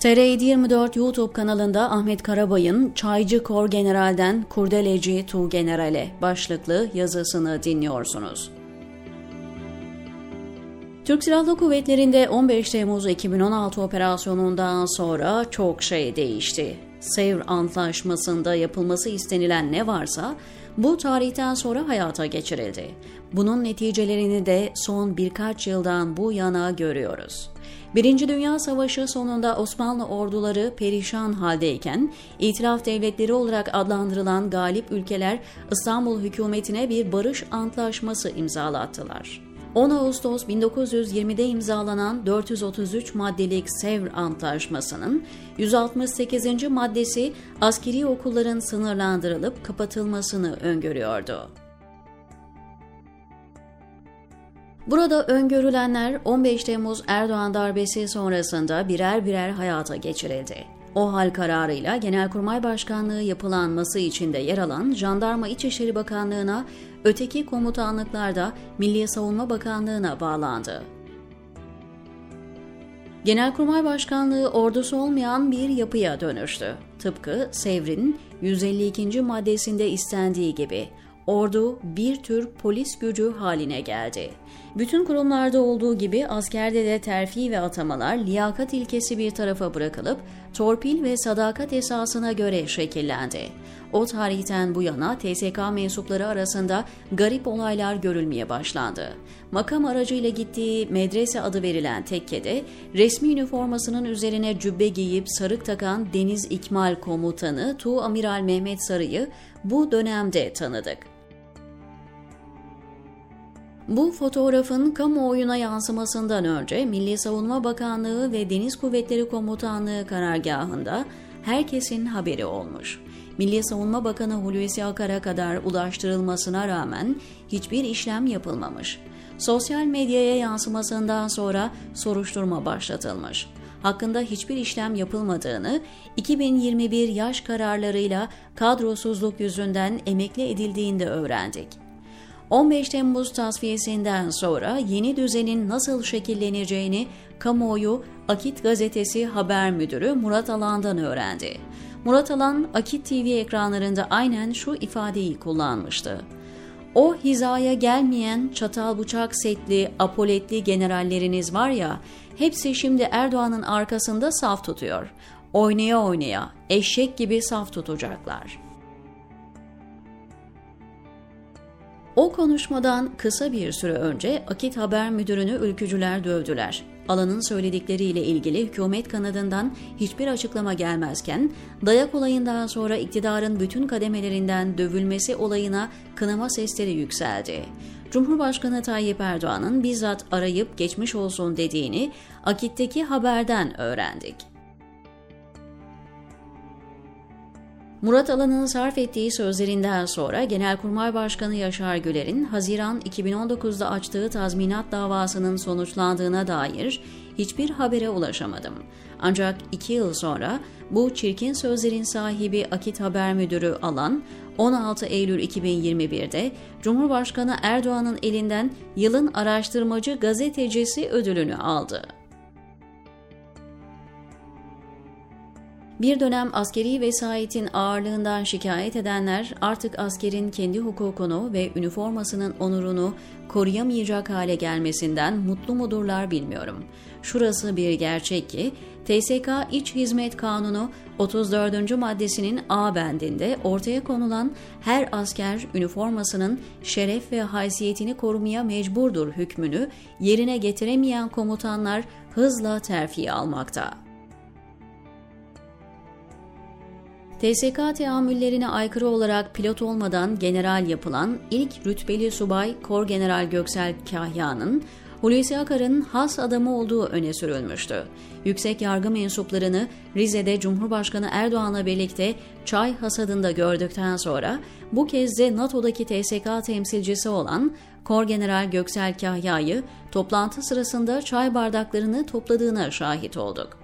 TR724 YouTube kanalında Ahmet Karabay'ın Çaycı Kor General'den Kurdeleci Tu General'e başlıklı yazısını dinliyorsunuz. Türk Silahlı Kuvvetleri'nde 15 Temmuz 2016 operasyonundan sonra çok şey değişti. Sevr Antlaşması'nda yapılması istenilen ne varsa bu tarihten sonra hayata geçirildi. Bunun neticelerini de son birkaç yıldan bu yana görüyoruz. Birinci Dünya Savaşı sonunda Osmanlı orduları perişan haldeyken, itiraf devletleri olarak adlandırılan galip ülkeler İstanbul hükümetine bir barış antlaşması imzalattılar. 10 Ağustos 1920'de imzalanan 433 maddelik Sevr Antlaşması'nın 168. maddesi askeri okulların sınırlandırılıp kapatılmasını öngörüyordu. Burada öngörülenler 15 Temmuz Erdoğan darbesi sonrasında birer birer hayata geçirildi. O hal kararıyla Genelkurmay Başkanlığı yapılanması içinde yer alan Jandarma İçişleri Bakanlığı'na, öteki komutanlıklarda Milli Savunma Bakanlığı'na bağlandı. Genelkurmay Başkanlığı ordusu olmayan bir yapıya dönüştü. Tıpkı Sevr'in 152. maddesinde istendiği gibi ordu bir tür polis gücü haline geldi. Bütün kurumlarda olduğu gibi askerde de terfi ve atamalar liyakat ilkesi bir tarafa bırakılıp torpil ve sadakat esasına göre şekillendi. O tarihten bu yana TSK mensupları arasında garip olaylar görülmeye başlandı. Makam aracıyla gittiği medrese adı verilen tekkede resmi üniformasının üzerine cübbe giyip sarık takan Deniz İkmal Komutanı Tu Amiral Mehmet Sarı'yı bu dönemde tanıdık. Bu fotoğrafın kamuoyuna yansımasından önce Milli Savunma Bakanlığı ve Deniz Kuvvetleri Komutanlığı karargahında herkesin haberi olmuş. Milli Savunma Bakanı Hulusi Akar'a kadar ulaştırılmasına rağmen hiçbir işlem yapılmamış. Sosyal medyaya yansımasından sonra soruşturma başlatılmış. Hakkında hiçbir işlem yapılmadığını, 2021 yaş kararlarıyla kadrosuzluk yüzünden emekli edildiğinde öğrendik. 15 Temmuz tasfiyesinden sonra yeni düzenin nasıl şekilleneceğini kamuoyu Akit gazetesi haber müdürü Murat Alan'dan öğrendi. Murat Alan Akit TV ekranlarında aynen şu ifadeyi kullanmıştı. O hizaya gelmeyen çatal bıçak setli, apoletli generalleriniz var ya, hepsi şimdi Erdoğan'ın arkasında saf tutuyor. Oynaya oynaya, eşek gibi saf tutacaklar.'' O konuşmadan kısa bir süre önce Akit Haber Müdürünü ülkücüler dövdüler. Alanın söyledikleriyle ilgili hükümet kanadından hiçbir açıklama gelmezken, dayak olayından sonra iktidarın bütün kademelerinden dövülmesi olayına kınama sesleri yükseldi. Cumhurbaşkanı Tayyip Erdoğan'ın bizzat arayıp geçmiş olsun dediğini Akit'teki haberden öğrendik. Murat Alan'ın sarf ettiği sözlerinden sonra Genelkurmay Başkanı Yaşar Güler'in Haziran 2019'da açtığı tazminat davasının sonuçlandığına dair hiçbir habere ulaşamadım. Ancak iki yıl sonra bu çirkin sözlerin sahibi Akit Haber Müdürü Alan, 16 Eylül 2021'de Cumhurbaşkanı Erdoğan'ın elinden yılın araştırmacı gazetecisi ödülünü aldı. Bir dönem askeri vesayetin ağırlığından şikayet edenler artık askerin kendi hukukunu ve üniformasının onurunu koruyamayacak hale gelmesinden mutlu mudurlar bilmiyorum. Şurası bir gerçek ki TSK İç Hizmet Kanunu 34. maddesinin A bendinde ortaya konulan her asker üniformasının şeref ve haysiyetini korumaya mecburdur hükmünü yerine getiremeyen komutanlar hızla terfi almakta. TSK teamüllerine aykırı olarak pilot olmadan general yapılan ilk rütbeli subay Kor General Göksel Kahya'nın Hulusi Akar'ın has adamı olduğu öne sürülmüştü. Yüksek yargı mensuplarını Rize'de Cumhurbaşkanı Erdoğan'la birlikte çay hasadında gördükten sonra bu kez de NATO'daki TSK temsilcisi olan Kor General Göksel Kahya'yı toplantı sırasında çay bardaklarını topladığına şahit olduk.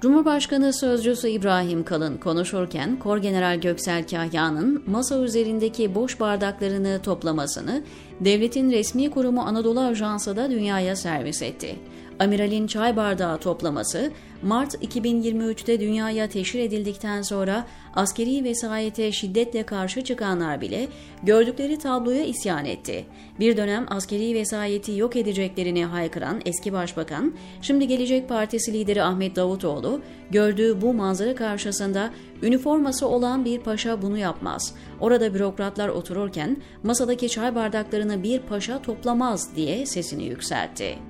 Cumhurbaşkanı Sözcüsü İbrahim Kalın konuşurken Korgeneral Göksel Kahya'nın masa üzerindeki boş bardaklarını toplamasını devletin resmi kurumu Anadolu Ajansı da dünyaya servis etti. Amiralin çay bardağı toplaması, Mart 2023'te dünyaya teşhir edildikten sonra askeri vesayete şiddetle karşı çıkanlar bile gördükleri tabloya isyan etti. Bir dönem askeri vesayeti yok edeceklerini haykıran eski başbakan, şimdi Gelecek Partisi lideri Ahmet Davutoğlu, gördüğü bu manzara karşısında üniforması olan bir paşa bunu yapmaz. Orada bürokratlar otururken masadaki çay bardaklarını bir paşa toplamaz diye sesini yükseltti.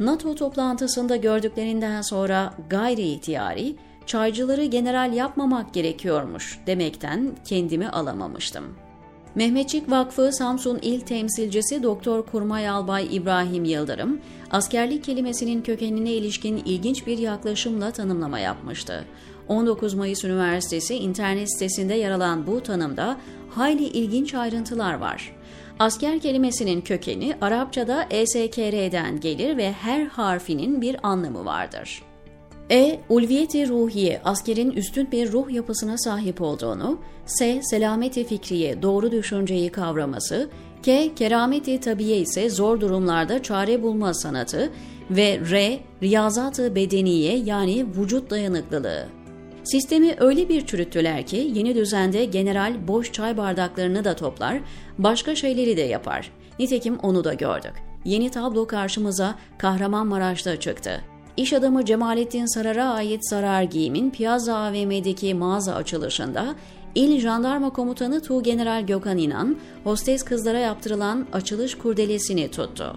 NATO toplantısında gördüklerinden sonra gayri ihtiyari, çaycıları general yapmamak gerekiyormuş demekten kendimi alamamıştım. Mehmetçik Vakfı Samsun İl Temsilcisi Doktor Kurmay Albay İbrahim Yıldırım, askerlik kelimesinin kökenine ilişkin ilginç bir yaklaşımla tanımlama yapmıştı. 19 Mayıs Üniversitesi internet sitesinde yer alan bu tanımda hayli ilginç ayrıntılar var. Asker kelimesinin kökeni Arapçada eskr'den gelir ve her harfinin bir anlamı vardır. E. Ulviyeti ruhiye, askerin üstün bir ruh yapısına sahip olduğunu, S. Selameti fikriye, doğru düşünceyi kavraması, K. Kerameti tabiye ise zor durumlarda çare bulma sanatı ve R. Riyazatı bedeniye yani vücut dayanıklılığı. Sistemi öyle bir çürüttüler ki yeni düzende general boş çay bardaklarını da toplar, başka şeyleri de yapar. Nitekim onu da gördük. Yeni tablo karşımıza Kahramanmaraş'ta çıktı. İş adamı Cemalettin Sarar'a ait Sarar Giyim'in Piazza AVM'deki mağaza açılışında İl Jandarma Komutanı Tuğgeneral Gökhan İnan, hostes kızlara yaptırılan açılış kurdelesini tuttu.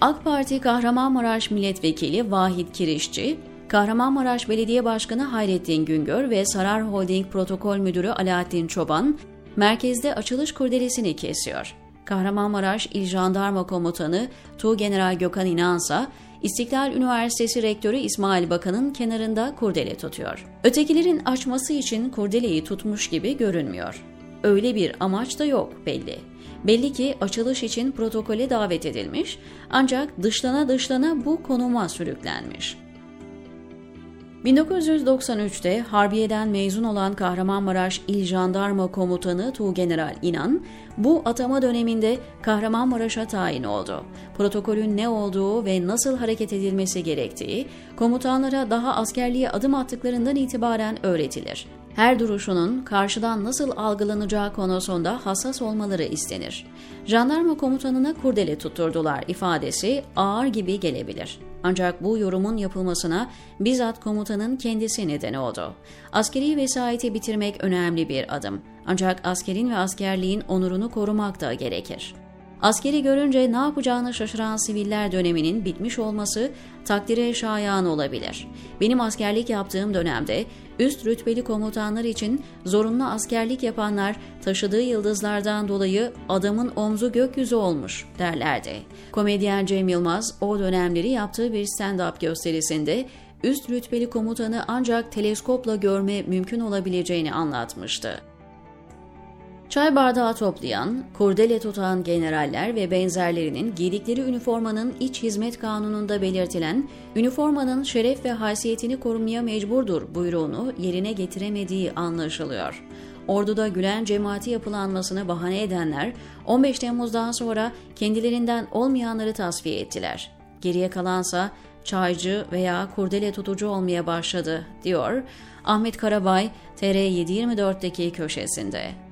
AK Parti Kahramanmaraş Milletvekili Vahit Kirişçi, Kahramanmaraş Belediye Başkanı Hayrettin Güngör ve Sarar Holding Protokol Müdürü Alaaddin Çoban, merkezde açılış kurdelesini kesiyor. Kahramanmaraş İl Jandarma Komutanı Tuğgeneral Gökhan İnansa, İstiklal Üniversitesi Rektörü İsmail Bakan'ın kenarında kurdele tutuyor. Ötekilerin açması için kurdeleyi tutmuş gibi görünmüyor. Öyle bir amaç da yok belli. Belli ki açılış için protokole davet edilmiş ancak dışlana dışlana bu konuma sürüklenmiş. 1993'te Harbiye'den mezun olan Kahramanmaraş İl Jandarma Komutanı Tuğgeneral İnan, bu atama döneminde Kahramanmaraş'a tayin oldu. Protokolün ne olduğu ve nasıl hareket edilmesi gerektiği, komutanlara daha askerliğe adım attıklarından itibaren öğretilir. Her duruşunun karşıdan nasıl algılanacağı konusunda hassas olmaları istenir. Jandarma komutanına kurdele tutturdular ifadesi ağır gibi gelebilir. Ancak bu yorumun yapılmasına bizzat komutanın kendisi neden oldu. Askeri vesayeti bitirmek önemli bir adım. Ancak askerin ve askerliğin onurunu korumak da gerekir. Askeri görünce ne yapacağını şaşıran siviller döneminin bitmiş olması takdire şayan olabilir. Benim askerlik yaptığım dönemde üst rütbeli komutanlar için zorunlu askerlik yapanlar taşıdığı yıldızlardan dolayı adamın omzu gökyüzü olmuş derlerdi. Komedyen Cem Yılmaz o dönemleri yaptığı bir stand-up gösterisinde üst rütbeli komutanı ancak teleskopla görme mümkün olabileceğini anlatmıştı. Çay bardağı toplayan, kurdele tutan generaller ve benzerlerinin giydikleri üniformanın iç hizmet kanununda belirtilen üniformanın şeref ve haysiyetini korumaya mecburdur buyruğunu yerine getiremediği anlaşılıyor. Orduda Gülen cemaati yapılanmasını bahane edenler 15 Temmuz'dan sonra kendilerinden olmayanları tasfiye ettiler. Geriye kalansa çaycı veya kurdele tutucu olmaya başladı, diyor Ahmet Karabay TR724'deki köşesinde.